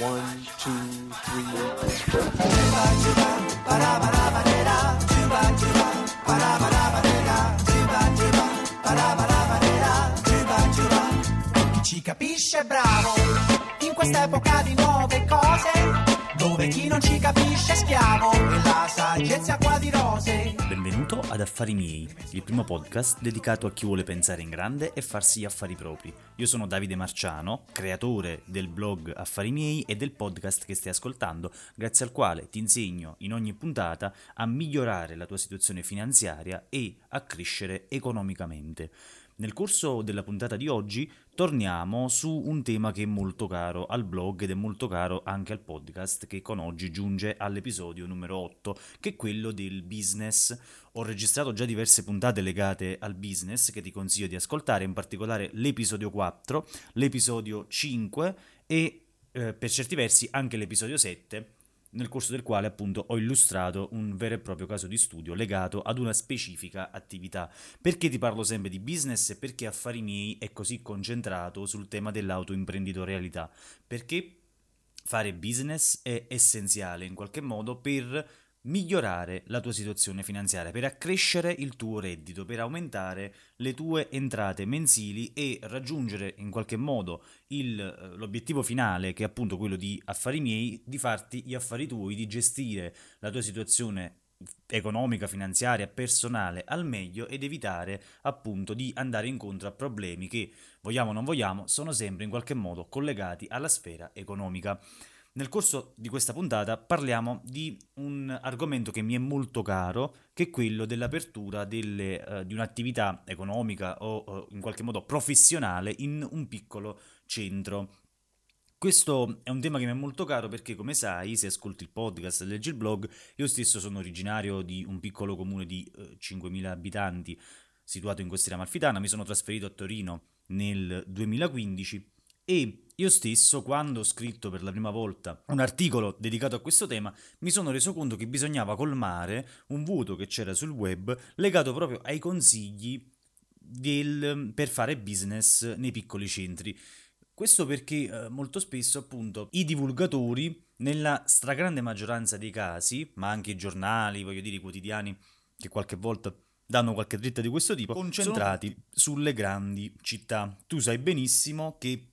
One, two, three. Chi ci capisce è bravo in quest'epoca di nuove cose dove chi non ci capisce è schiavo e la saggezza qua di rose Benvenuto ad Affari miei, il primo podcast dedicato a chi vuole pensare in grande e farsi gli affari propri. Io sono Davide Marciano, creatore del blog Affari miei e del podcast che stai ascoltando, grazie al quale ti insegno in ogni puntata a migliorare la tua situazione finanziaria e a crescere economicamente. Nel corso della puntata di oggi torniamo su un tema che è molto caro al blog ed è molto caro anche al podcast che con oggi giunge all'episodio numero 8, che è quello del business. Ho registrato già diverse puntate legate al business che ti consiglio di ascoltare, in particolare l'episodio 4, l'episodio 5 e eh, per certi versi anche l'episodio 7 nel corso del quale appunto ho illustrato un vero e proprio caso di studio legato ad una specifica attività. Perché ti parlo sempre di business e perché Affari miei è così concentrato sul tema dell'autoimprenditorialità? Perché fare business è essenziale in qualche modo per migliorare la tua situazione finanziaria, per accrescere il tuo reddito, per aumentare le tue entrate mensili e raggiungere in qualche modo il, eh, l'obiettivo finale, che è appunto quello di affari miei, di farti gli affari tuoi, di gestire la tua situazione economica, finanziaria, personale al meglio ed evitare appunto di andare incontro a problemi che, vogliamo o non vogliamo, sono sempre in qualche modo collegati alla sfera economica. Nel corso di questa puntata parliamo di un argomento che mi è molto caro, che è quello dell'apertura delle, eh, di un'attività economica o eh, in qualche modo professionale in un piccolo centro. Questo è un tema che mi è molto caro perché, come sai, se ascolti il podcast e leggi il blog, io stesso sono originario di un piccolo comune di eh, 5.000 abitanti situato in costiera amalfitana, mi sono trasferito a Torino nel 2015 e io stesso, quando ho scritto per la prima volta un articolo dedicato a questo tema, mi sono reso conto che bisognava colmare un vuoto che c'era sul web legato proprio ai consigli del, per fare business nei piccoli centri. Questo perché eh, molto spesso, appunto, i divulgatori, nella stragrande maggioranza dei casi, ma anche i giornali, voglio dire, i quotidiani, che qualche volta danno qualche dritta di questo tipo, concentrati sulle grandi città. Tu sai benissimo che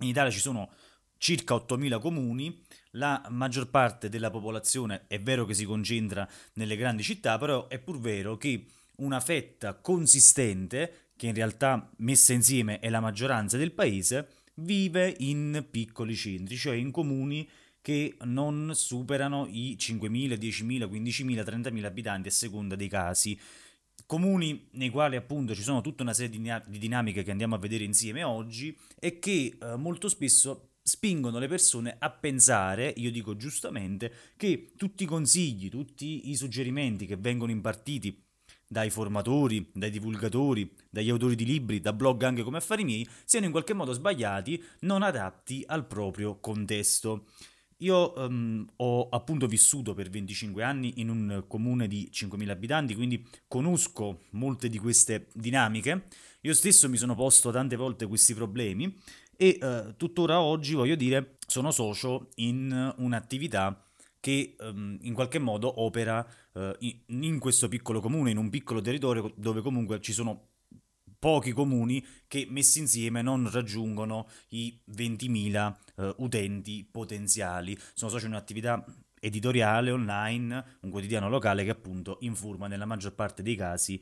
in Italia ci sono circa 8.000 comuni, la maggior parte della popolazione è vero che si concentra nelle grandi città, però è pur vero che una fetta consistente, che in realtà messa insieme è la maggioranza del paese, vive in piccoli centri, cioè in comuni che non superano i 5.000, 10.000, 15.000, 30.000 abitanti a seconda dei casi comuni nei quali appunto ci sono tutta una serie di, di dinamiche che andiamo a vedere insieme oggi e che eh, molto spesso spingono le persone a pensare, io dico giustamente, che tutti i consigli, tutti i suggerimenti che vengono impartiti dai formatori, dai divulgatori, dagli autori di libri, da blog anche come affari miei, siano in qualche modo sbagliati, non adatti al proprio contesto. Io um, ho appunto vissuto per 25 anni in un comune di 5.000 abitanti, quindi conosco molte di queste dinamiche. Io stesso mi sono posto tante volte questi problemi e uh, tuttora oggi, voglio dire, sono socio in un'attività che um, in qualche modo opera uh, in, in questo piccolo comune, in un piccolo territorio dove comunque ci sono pochi comuni che messi insieme non raggiungono i 20.000 eh, utenti potenziali. Sono socio in un'attività editoriale online, un quotidiano locale che appunto informa nella maggior parte dei casi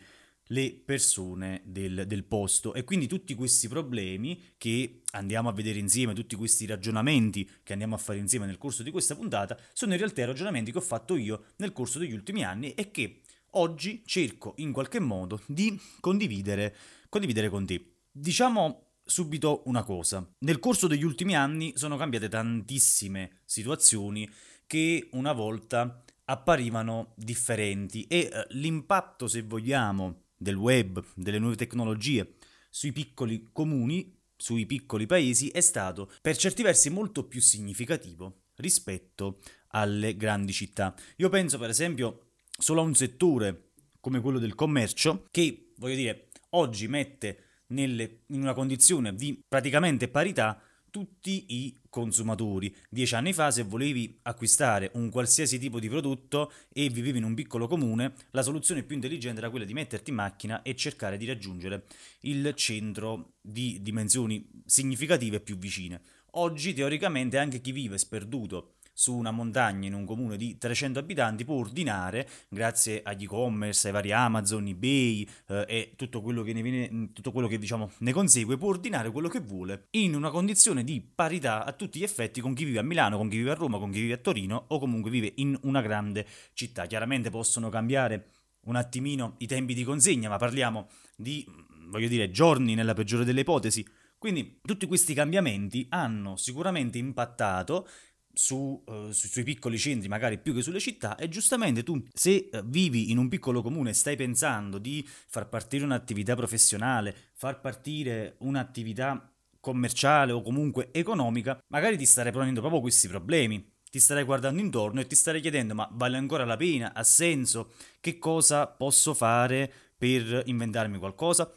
le persone del, del, posto e quindi tutti questi problemi che andiamo a vedere insieme, tutti questi ragionamenti che andiamo a fare insieme nel corso di questa puntata, sono in realtà ragionamenti che ho fatto io nel corso degli ultimi anni e che oggi cerco in qualche modo di condividere condividere con te. Diciamo subito una cosa. Nel corso degli ultimi anni sono cambiate tantissime situazioni che una volta apparivano differenti e eh, l'impatto, se vogliamo, del web, delle nuove tecnologie sui piccoli comuni, sui piccoli paesi è stato per certi versi molto più significativo rispetto alle grandi città. Io penso per esempio solo a un settore come quello del commercio, che, voglio dire, oggi mette nelle, in una condizione di praticamente parità tutti i consumatori. Dieci anni fa, se volevi acquistare un qualsiasi tipo di prodotto e vivevi in un piccolo comune, la soluzione più intelligente era quella di metterti in macchina e cercare di raggiungere il centro di dimensioni significative più vicine. Oggi, teoricamente, anche chi vive sperduto su una montagna in un comune di 300 abitanti può ordinare, grazie agli e-commerce, ai vari Amazon, eBay eh, e tutto quello che, ne viene, tutto quello che diciamo, ne consegue, può ordinare quello che vuole in una condizione di parità a tutti gli effetti con chi vive a Milano, con chi vive a Roma, con chi vive a Torino o comunque vive in una grande città. Chiaramente possono cambiare un attimino i tempi di consegna, ma parliamo di, voglio dire, giorni nella peggiore delle ipotesi. Quindi tutti questi cambiamenti hanno sicuramente impattato su, uh, sui piccoli centri, magari più che sulle città, e giustamente tu, se uh, vivi in un piccolo comune e stai pensando di far partire un'attività professionale, far partire un'attività commerciale o comunque economica, magari ti starei ponendo proprio questi problemi. Ti starei guardando intorno e ti starei chiedendo: ma vale ancora la pena? Ha senso? Che cosa posso fare per inventarmi qualcosa?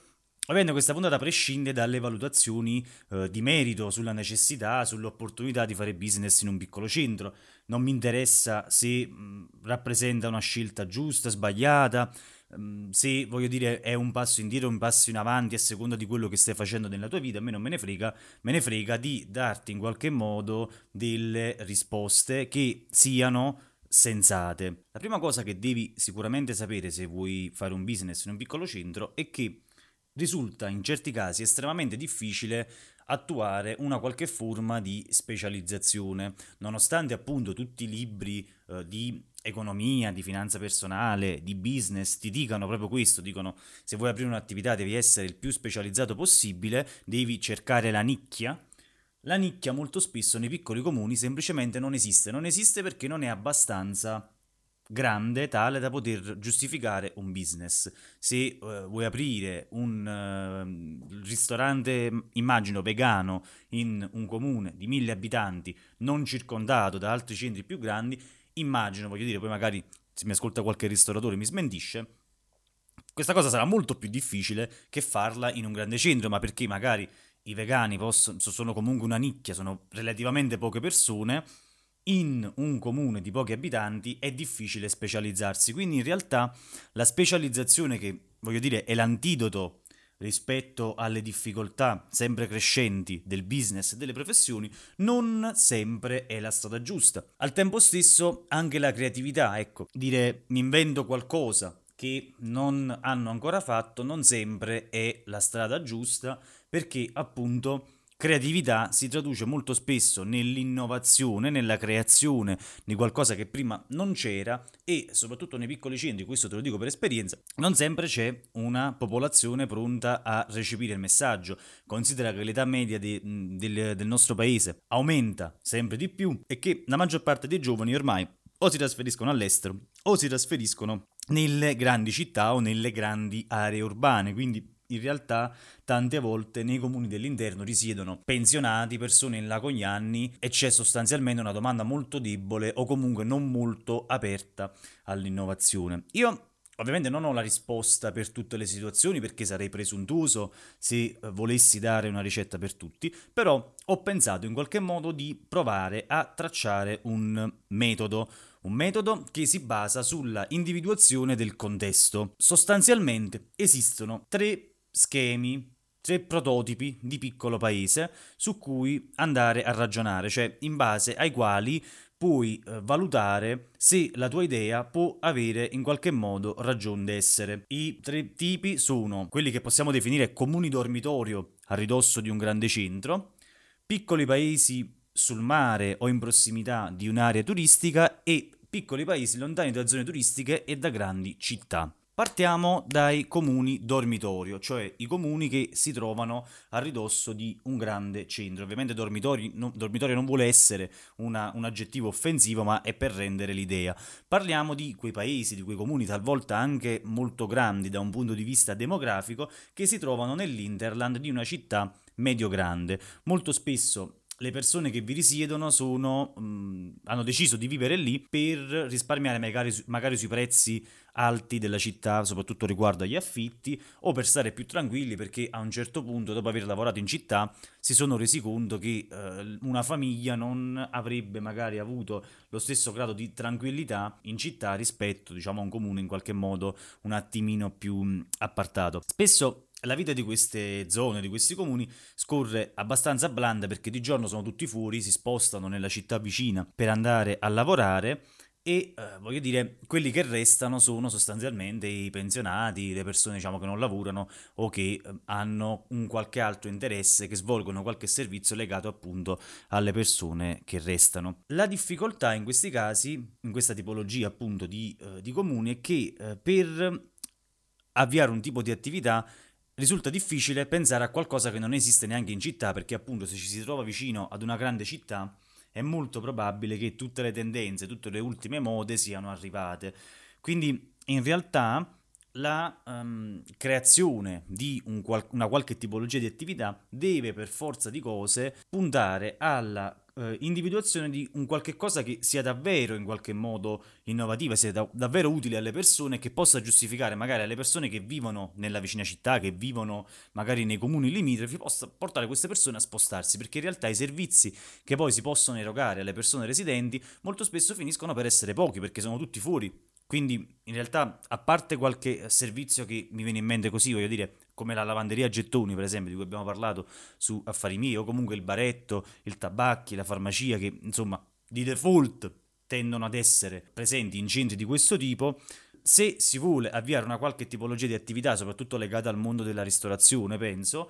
Ovviamente questa puntata prescinde dalle valutazioni eh, di merito sulla necessità, sull'opportunità di fare business in un piccolo centro. Non mi interessa se mh, rappresenta una scelta giusta, sbagliata, mh, se voglio dire è un passo indietro un passo in avanti a seconda di quello che stai facendo nella tua vita, a me non me ne frega, me ne frega di darti in qualche modo delle risposte che siano sensate. La prima cosa che devi sicuramente sapere se vuoi fare un business in un piccolo centro è che risulta in certi casi estremamente difficile attuare una qualche forma di specializzazione, nonostante appunto tutti i libri eh, di economia, di finanza personale, di business ti dicano proprio questo, dicono se vuoi aprire un'attività devi essere il più specializzato possibile, devi cercare la nicchia. La nicchia molto spesso nei piccoli comuni semplicemente non esiste, non esiste perché non è abbastanza grande tale da poter giustificare un business. Se uh, vuoi aprire un uh, ristorante, immagino, vegano in un comune di mille abitanti, non circondato da altri centri più grandi, immagino, voglio dire, poi magari se mi ascolta qualche ristoratore mi smentisce, questa cosa sarà molto più difficile che farla in un grande centro, ma perché magari i vegani possono, sono comunque una nicchia, sono relativamente poche persone, in un comune di pochi abitanti è difficile specializzarsi, quindi in realtà la specializzazione che voglio dire è l'antidoto rispetto alle difficoltà sempre crescenti del business e delle professioni, non sempre è la strada giusta. Al tempo stesso anche la creatività, ecco, dire mi invento qualcosa che non hanno ancora fatto non sempre è la strada giusta perché appunto creatività si traduce molto spesso nell'innovazione, nella creazione di qualcosa che prima non c'era e soprattutto nei piccoli centri, questo te lo dico per esperienza, non sempre c'è una popolazione pronta a recepire il messaggio. Considera che l'età media de, del, del nostro paese aumenta sempre di più e che la maggior parte dei giovani ormai o si trasferiscono all'estero o si trasferiscono nelle grandi città o nelle grandi aree urbane, quindi in realtà tante volte nei comuni dell'interno risiedono pensionati, persone in là con gli anni e c'è sostanzialmente una domanda molto debole o comunque non molto aperta all'innovazione. Io Ovviamente non ho la risposta per tutte le situazioni perché sarei presuntuoso se eh, volessi dare una ricetta per tutti, però ho pensato in qualche modo di provare a tracciare un metodo, un metodo che si basa sulla individuazione del contesto. Sostanzialmente esistono tre schemi, tre prototipi di piccolo paese su cui andare a ragionare, cioè in base ai quali puoi eh, valutare se la tua idea può avere in qualche modo ragione d'essere. I tre tipi sono quelli che possiamo definire comuni dormitorio a ridosso di un grande centro, piccoli paesi sul mare o in prossimità di un'area turistica e piccoli paesi lontani da zone turistiche e da grandi città. Partiamo dai comuni dormitorio, cioè i comuni che si trovano a ridosso di un grande centro. Ovviamente dormitorio, no, dormitorio non vuole essere una, un aggettivo offensivo, ma è per rendere l'idea. Parliamo di quei paesi, di quei comuni talvolta anche molto grandi da un punto di vista demografico, che si trovano nell'interland di una città medio-grande. Molto spesso le persone che vi risiedono sono, mh, hanno deciso di vivere lì per risparmiare magari, magari, sui prezzi alti della città, soprattutto riguardo agli affitti, o per stare più tranquilli perché a un certo punto, dopo aver lavorato in città, si sono resi conto che eh, una famiglia non avrebbe magari avuto lo stesso grado di tranquillità in città rispetto, diciamo, a un comune in qualche modo un attimino più appartato. Spesso la vita di queste zone, di questi comuni, scorre abbastanza blanda perché di giorno sono tutti fuori, si spostano nella città vicina per andare a lavorare e eh, voglio dire, quelli che restano sono sostanzialmente i pensionati, le persone diciamo, che non lavorano o che eh, hanno un qualche altro interesse, che svolgono qualche servizio legato appunto alle persone che restano. La difficoltà in questi casi, in questa tipologia appunto di, eh, di comuni, è che eh, per avviare un tipo di attività risulta difficile pensare a qualcosa che non esiste neanche in città, perché appunto se ci si trova vicino ad una grande città è molto probabile che tutte le tendenze, tutte le ultime mode siano arrivate. Quindi in realtà la um, creazione di un qual- una qualche tipologia di attività deve per forza di cose puntare alla uh, individuazione di un qualche cosa che sia davvero in qualche modo innovativa, sia da- davvero utile alle persone, che possa giustificare magari alle persone che vivono nella vicina città, che vivono magari nei comuni limitrofi, possa portare queste persone a spostarsi, perché in realtà i servizi che poi si possono erogare alle persone residenti molto spesso finiscono per essere pochi, perché sono tutti fuori. Quindi in realtà, a parte qualche servizio che mi viene in mente così, voglio dire, come la lavanderia gettoni, per esempio, di cui abbiamo parlato su Affari Miei, o comunque il baretto, il tabacchi, la farmacia, che insomma di default tendono ad essere presenti in centri di questo tipo, se si vuole avviare una qualche tipologia di attività, soprattutto legata al mondo della ristorazione, penso,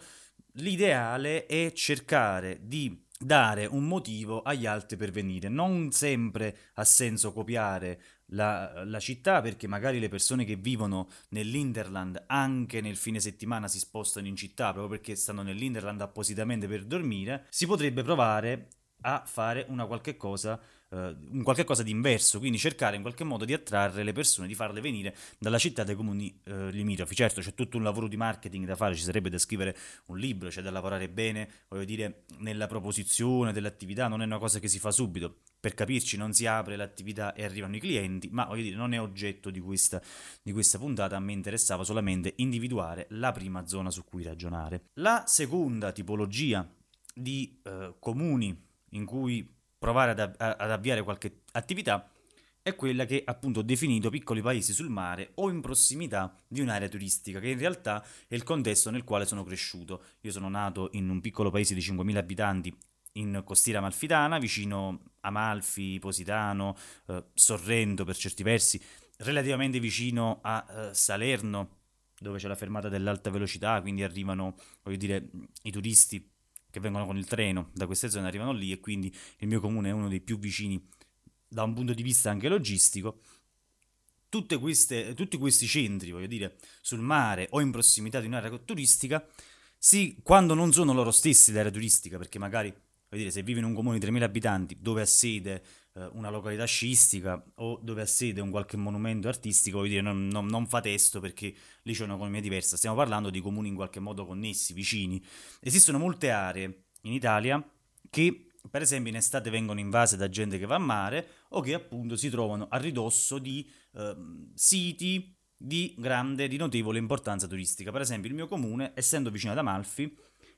l'ideale è cercare di dare un motivo agli altri per venire. Non sempre ha senso copiare la, la, città perché magari le persone che vivono nell'Interland anche nel fine settimana si spostano in città proprio perché stanno nell'Interland appositamente per dormire, si potrebbe provare a fare una qualche cosa un qualche cosa di inverso, quindi cercare in qualche modo di attrarre le persone, di farle venire dalla città dai comuni uh, limitrofi. Certo, c'è tutto un lavoro di marketing da fare, ci sarebbe da scrivere un libro, c'è da lavorare bene, voglio dire, nella proposizione dell'attività, non è una cosa che si fa subito. Per capirci, non si apre l'attività e arrivano i clienti, ma voglio dire, non è oggetto di questa, di questa puntata, a me interessava solamente individuare la prima zona su cui ragionare. La seconda tipologia di uh, comuni in cui provare ad, ad avviare qualche attività è quella che appunto ho definito piccoli paesi sul mare o in prossimità di un'area turistica, che in realtà è il contesto nel quale sono cresciuto. Io sono nato in un piccolo paese di 5.000 abitanti in costiera amalfitana, vicino Amalfi, Positano, eh, Sorrento per certi versi, relativamente vicino a eh, Salerno, dove c'è la fermata dell'alta velocità, quindi arrivano, voglio dire, i turisti che vengono con il treno da queste zone arrivano lì e quindi il mio comune è uno dei più vicini da un punto di vista anche logistico. Queste, tutti questi centri, voglio dire, sul mare o in prossimità di un'area turistica, sì, quando non sono loro stessi l'area turistica, perché magari, voglio dire, se vivi in un comune di 3.000 abitanti dove ha sede una località sciistica o dove ha sede un qualche monumento artistico, voglio dire, non, non, non fa testo perché lì c'è un'economia diversa. Stiamo parlando di comuni in qualche modo connessi, vicini. Esistono molte aree in Italia che per esempio in estate vengono invase da gente che va a mare o che appunto si trovano a ridosso di eh, siti di grande, di notevole importanza turistica. Per esempio il mio comune, essendo vicino ad Amalfi,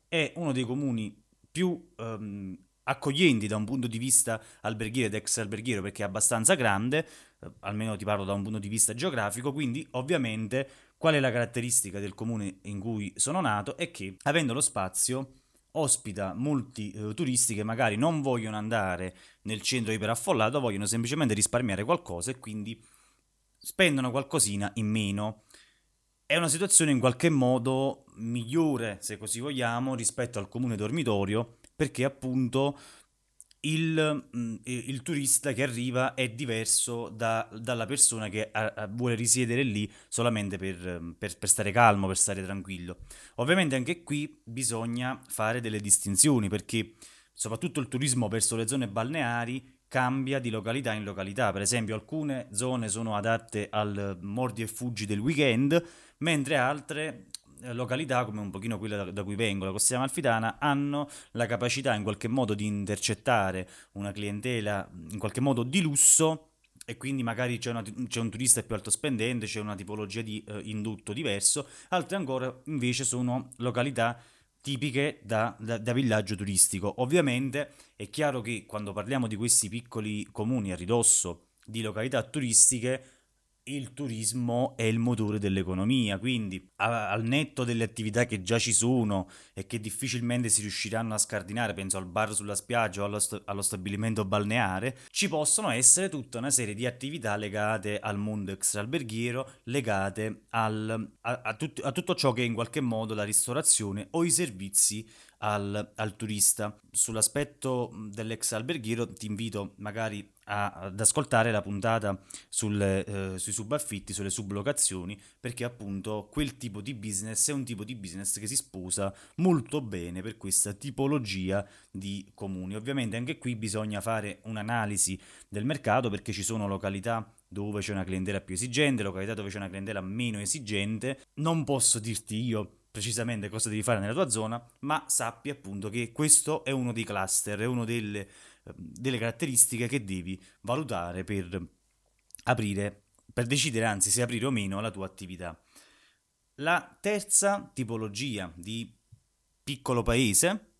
è uno dei comuni più ehm, accoglienti da un punto di vista alberghiero ed ex alberghiero perché è abbastanza grande, eh, almeno ti parlo da un punto di vista geografico, quindi ovviamente qual è la caratteristica del comune in cui sono nato è che avendo lo spazio ospita molti eh, turisti che magari non vogliono andare nel centro iperaffollato, vogliono semplicemente risparmiare qualcosa e quindi spendono qualcosina in meno. È una situazione in qualche modo migliore, se così vogliamo, rispetto al comune dormitorio perché appunto il, mm, il, turista che arriva è diverso da, dalla persona che a, a vuole risiedere lì solamente per, per, per, stare calmo, per stare tranquillo. Ovviamente anche qui bisogna fare delle distinzioni perché soprattutto il turismo verso le zone balneari cambia di località in località. Per esempio alcune zone sono adatte al mordi e fuggi del weekend, mentre altre località, come un pochino quella da, da, cui vengo, la Costiera Malfitana, hanno la capacità in qualche modo di intercettare una clientela in qualche modo di lusso e quindi magari c'è, una, c'è, un turista più alto spendente, c'è una tipologia di eh, indutto diverso, altre ancora invece sono località tipiche da, da, da, villaggio turistico. Ovviamente è chiaro che quando parliamo di questi piccoli comuni a ridosso di località turistiche, il turismo è il motore dell'economia, quindi al netto delle attività che già ci sono e che difficilmente si riusciranno a scardinare, penso al bar sulla spiaggia o allo, st- allo stabilimento balneare, ci possono essere tutta una serie di attività legate al mondo extraalberghiero, legate al, a, a, tut- a tutto ciò che è in qualche modo la ristorazione o i servizi al, al, turista. Sull'aspetto dell'ex alberghiero ti invito magari a, ad ascoltare la puntata sulle, eh, sui subaffitti, sulle sublocazioni, perché appunto quel tipo di business è un tipo di business che si sposa molto bene per questa tipologia di comuni. Ovviamente anche qui bisogna fare un'analisi del mercato perché ci sono località dove c'è una clientela più esigente, località dove c'è una clientela meno esigente. Non posso dirti io precisamente cosa devi fare nella tua zona, ma sappi appunto che questo è uno dei cluster, è una delle, delle caratteristiche che devi valutare per aprire, per decidere anzi se aprire o meno la tua attività. La terza tipologia di piccolo paese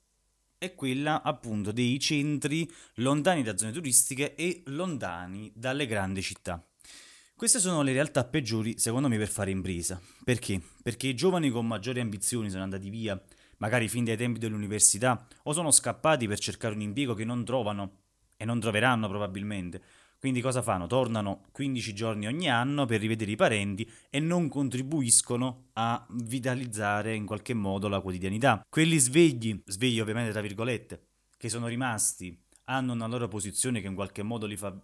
è quella appunto dei centri lontani da zone turistiche e lontani dalle grandi città. Queste sono le realtà peggiori, secondo me, per fare impresa. Perché? Perché i giovani con maggiori ambizioni sono andati via, magari fin dai tempi dell'università, o sono scappati per cercare un impiego che non trovano e non troveranno probabilmente. Quindi cosa fanno? Tornano 15 giorni ogni anno per rivedere i parenti e non contribuiscono a vitalizzare in qualche modo la quotidianità. Quelli svegli, svegli ovviamente tra virgolette, che sono rimasti hanno una loro posizione che in qualche modo li fa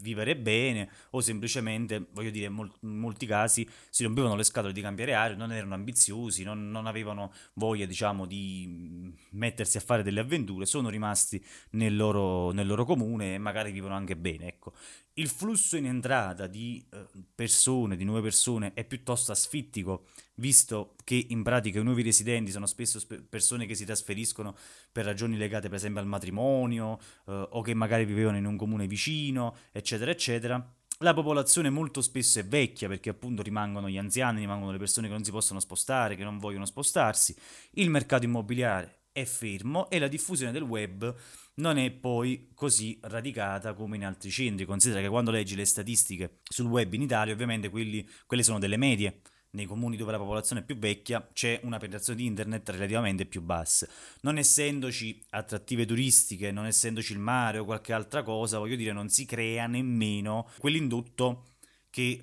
vivere bene o semplicemente, voglio dire, in molti casi si rompevano le scatole di cambiare aria, non erano ambiziosi, non, non, avevano voglia, diciamo, di mettersi a fare delle avventure, sono rimasti nel loro, nel loro comune e magari vivono anche bene, ecco. Il flusso in entrata di eh, persone, di nuove persone, è piuttosto asfittico, visto che in pratica i nuovi residenti sono spesso sp- persone che si trasferiscono per ragioni legate per esempio al matrimonio eh, o che magari vivevano in un comune vicino, eccetera, eccetera. La popolazione molto spesso è vecchia perché appunto rimangono gli anziani, rimangono le persone che non si possono spostare, che non vogliono spostarsi. Il mercato immobiliare è fermo e la diffusione del web non è poi così radicata come in altri centri. Considera che quando leggi le statistiche sul web in Italia, ovviamente quelli, quelle sono delle medie. Nei comuni dove la popolazione è più vecchia c'è una penetrazione di internet relativamente più bassa. Non essendoci attrattive turistiche, non essendoci il mare o qualche altra cosa, voglio dire, non si crea nemmeno quell'indotto che,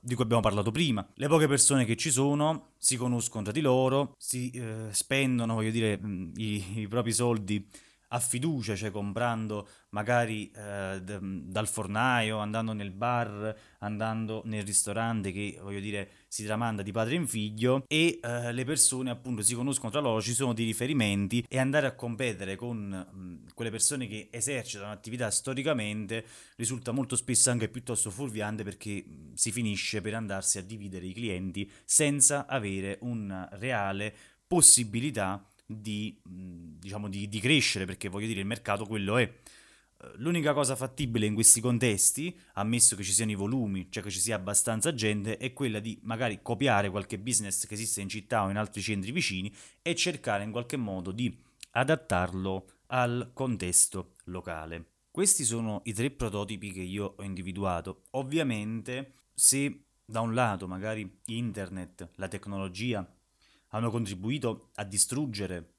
di cui abbiamo parlato prima. Le poche persone che ci sono si conoscono tra di loro, si eh, spendono, voglio dire, i, i propri soldi a fiducia, cioè comprando magari eh, d- dal fornaio, andando nel bar, andando nel ristorante che voglio dire si tramanda di padre in figlio e eh, le persone appunto si conoscono tra loro, ci sono dei riferimenti e andare a competere con mh, quelle persone che esercitano attività storicamente risulta molto spesso anche piuttosto fuorviante perché mh, si finisce per andarsi a dividere i clienti senza avere una reale possibilità di, diciamo, di, di crescere, perché voglio dire, il mercato quello è. Eh, l'unica cosa fattibile in questi contesti, ammesso che ci siano i volumi, cioè che ci sia abbastanza gente, è quella di magari copiare qualche business che esiste in città o in altri centri vicini e cercare in qualche modo di adattarlo al contesto locale. Questi sono i tre prototipi che io ho individuato. Ovviamente, se da un lato magari internet, la tecnologia hanno contribuito a distruggere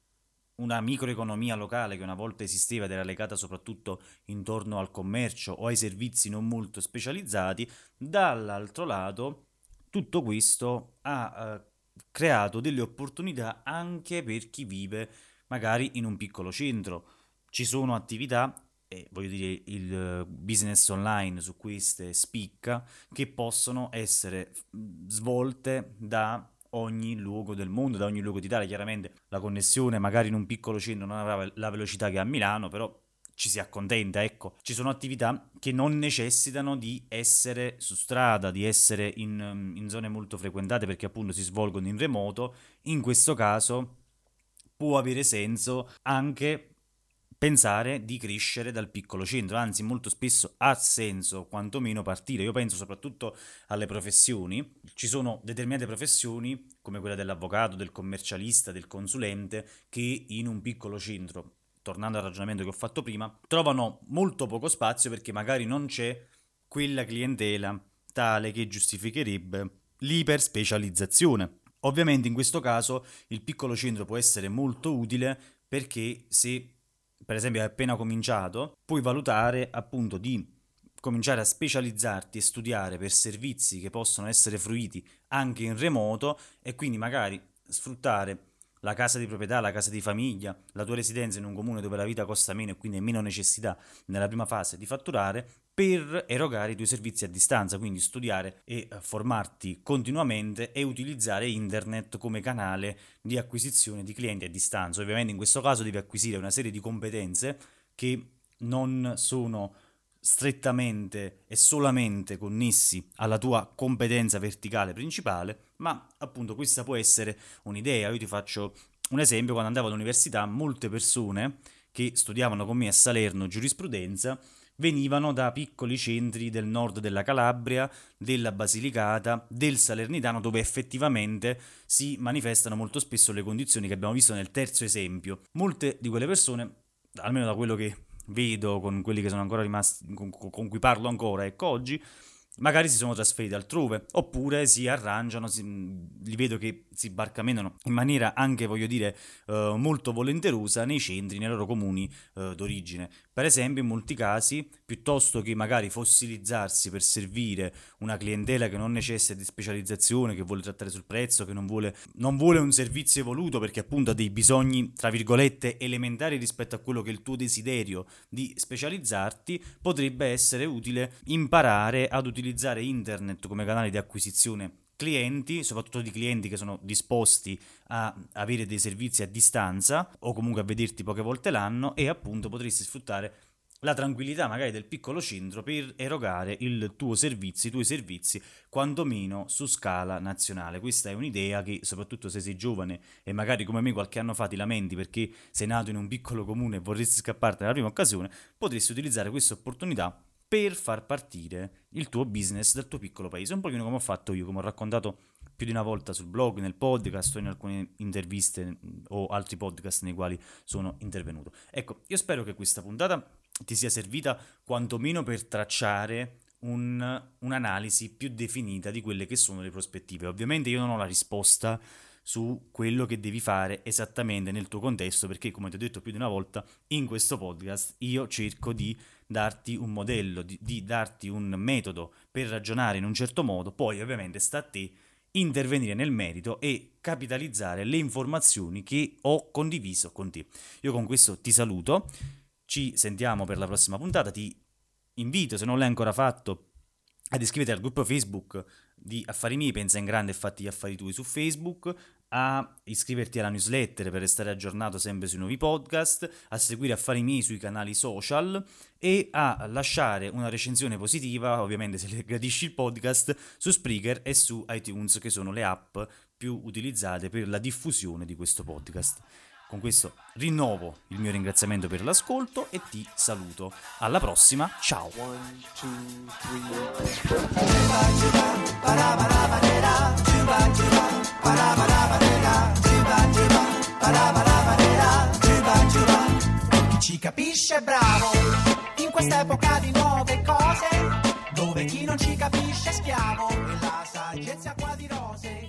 una microeconomia locale che una volta esisteva ed era legata soprattutto intorno al commercio o ai servizi non molto specializzati, dall'altro lato tutto questo ha eh, creato delle opportunità anche per chi vive magari in un piccolo centro. Ci sono attività e voglio dire il business online su queste spicca che possono essere svolte da ogni luogo del mondo, da ogni luogo d'Italia. Chiaramente la connessione magari in un piccolo centro non aveva la velocità che ha a Milano, però ci si accontenta, ecco. Ci sono attività che non necessitano di essere su strada, di essere in, in zone molto frequentate perché appunto si svolgono in remoto. In questo caso può avere senso anche pensare di crescere dal piccolo centro, anzi molto spesso ha senso quantomeno partire. Io penso soprattutto alle professioni, ci sono determinate professioni come quella dell'avvocato, del commercialista, del consulente che in un piccolo centro, tornando al ragionamento che ho fatto prima, trovano molto poco spazio perché magari non c'è quella clientela tale che giustificherebbe l'iperspecializzazione. Ovviamente in questo caso il piccolo centro può essere molto utile perché se per esempio hai appena cominciato, puoi valutare appunto di cominciare a specializzarti e studiare per servizi che possono essere fruiti anche in remoto e quindi magari sfruttare la casa di proprietà, la casa di famiglia, la tua residenza in un comune dove la vita costa meno e quindi hai meno necessità nella prima fase di fatturare per erogare i tuoi servizi a distanza, quindi studiare e eh, formarti continuamente e utilizzare internet come canale di acquisizione di clienti a distanza. Ovviamente in questo caso devi acquisire una serie di competenze che non sono strettamente e solamente connessi alla tua competenza verticale principale, ma appunto questa può essere un'idea. Io ti faccio un esempio, quando andavo all'università molte persone che studiavano con me a Salerno giurisprudenza venivano da piccoli centri del nord della Calabria, della Basilicata, del Salernitano, dove effettivamente si manifestano molto spesso le condizioni che abbiamo visto nel terzo esempio. Molte di quelle persone, almeno da quello che vedo con quelli che sono ancora rimasti, con, con cui parlo ancora, ecco oggi, magari si sono trasferiti altrove, oppure si arrangiano, si, li vedo che si barcamenano in maniera anche, voglio dire, eh, molto volenterosa nei centri, nei loro comuni eh, d'origine. Per esempio, in molti casi, piuttosto che magari fossilizzarsi per servire una clientela che non necessita di specializzazione, che vuole trattare sul prezzo, che non vuole, non vuole un servizio evoluto perché appunto ha dei bisogni, tra virgolette, elementari rispetto a quello che è il tuo desiderio di specializzarti, potrebbe essere utile imparare ad utilizzare internet come canale di acquisizione clienti, soprattutto di clienti che sono disposti a avere dei servizi a distanza o comunque a vederti poche volte l'anno e appunto potresti sfruttare la tranquillità magari del piccolo centro per erogare il tuo servizio, i tuoi servizi, quantomeno su scala nazionale. Questa è un'idea che, soprattutto se sei giovane e magari come me qualche anno fa ti lamenti perché sei nato in un piccolo comune e vorresti scapparti nella prima occasione, potresti utilizzare questa opportunità per far partire il tuo business dal tuo piccolo paese, un pochino come ho fatto io, come ho raccontato più di una volta sul blog, nel podcast o in alcune interviste o altri podcast nei quali sono intervenuto. Ecco, io spero che questa puntata ti sia servita quantomeno per tracciare un, un'analisi più definita di quelle che sono le prospettive. Ovviamente io non ho la risposta su quello che devi fare esattamente nel tuo contesto, perché come ti ho detto più di una volta, in questo podcast io cerco di darti un modello, di, di darti un metodo per ragionare in un certo modo, poi ovviamente sta a te intervenire nel merito e capitalizzare le informazioni che ho condiviso con te. Io con questo ti saluto, ci sentiamo per la prossima puntata, ti invito se non l'hai ancora fatto ad iscriverti al gruppo Facebook di Affari miei, pensa in grande e fatti gli affari tuoi su Facebook, a iscriverti alla newsletter per restare aggiornato sempre sui nuovi podcast, a seguire Affari miei sui canali social e a lasciare una recensione positiva, ovviamente se gradisci il podcast, su Spreaker e su iTunes che sono le app più utilizzate per la diffusione di questo podcast. Con questo rinnovo il mio ringraziamento per l'ascolto e ti saluto. Alla prossima, ciao! Chi ci capisce bravo in quest'epoca di nuove cose, dove chi non ci capisce è schiavo e la saggezza qua di noi.